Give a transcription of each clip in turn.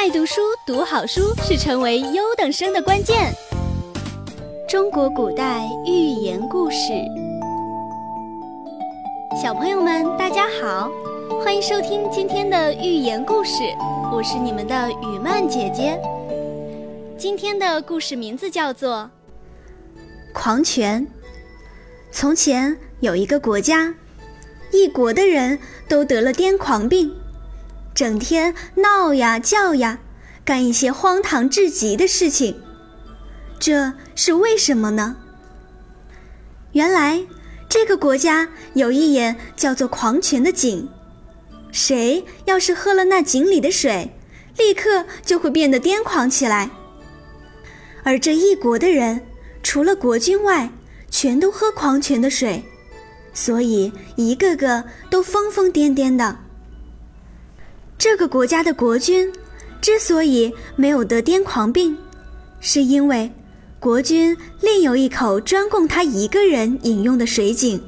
爱读书、读好书是成为优等生的关键。中国古代寓言故事，小朋友们大家好，欢迎收听今天的寓言故事，我是你们的雨曼姐姐。今天的故事名字叫做《狂犬》。从前有一个国家，一国的人都得了癫狂病。整天闹呀叫呀，干一些荒唐至极的事情，这是为什么呢？原来这个国家有一眼叫做狂泉的井，谁要是喝了那井里的水，立刻就会变得癫狂起来。而这一国的人，除了国君外，全都喝狂泉的水，所以一个个都疯疯癫癫的。这个国家的国君之所以没有得癫狂病，是因为国君另有一口专供他一个人饮用的水井。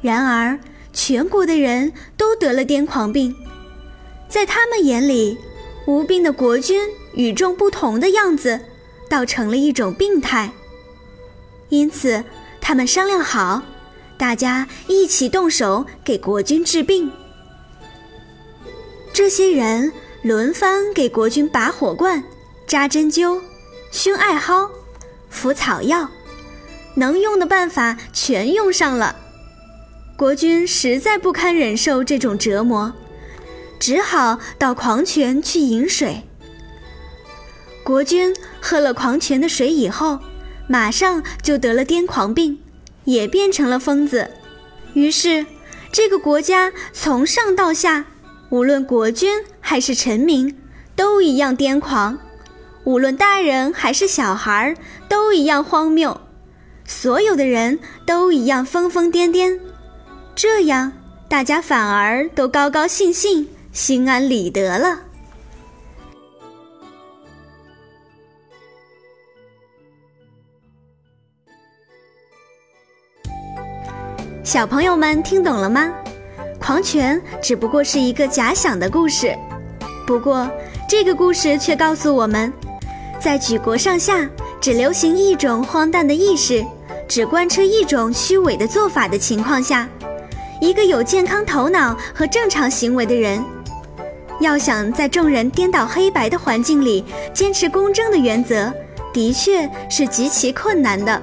然而，全国的人都得了癫狂病，在他们眼里，无病的国君与众不同的样子，倒成了一种病态。因此，他们商量好，大家一起动手给国君治病。这些人轮番给国君拔火罐、扎针灸、熏艾蒿、服草药，能用的办法全用上了。国君实在不堪忍受这种折磨，只好到狂泉去饮水。国君喝了狂泉的水以后，马上就得了癫狂病，也变成了疯子。于是，这个国家从上到下。无论国君还是臣民，都一样癫狂；无论大人还是小孩，都一样荒谬。所有的人都一样疯疯癫癫，这样大家反而都高高兴兴、心安理得了。小朋友们听懂了吗？狂犬只不过是一个假想的故事，不过这个故事却告诉我们，在举国上下只流行一种荒诞的意识，只贯彻一种虚伪的做法的情况下，一个有健康头脑和正常行为的人，要想在众人颠倒黑白的环境里坚持公正的原则，的确是极其困难的。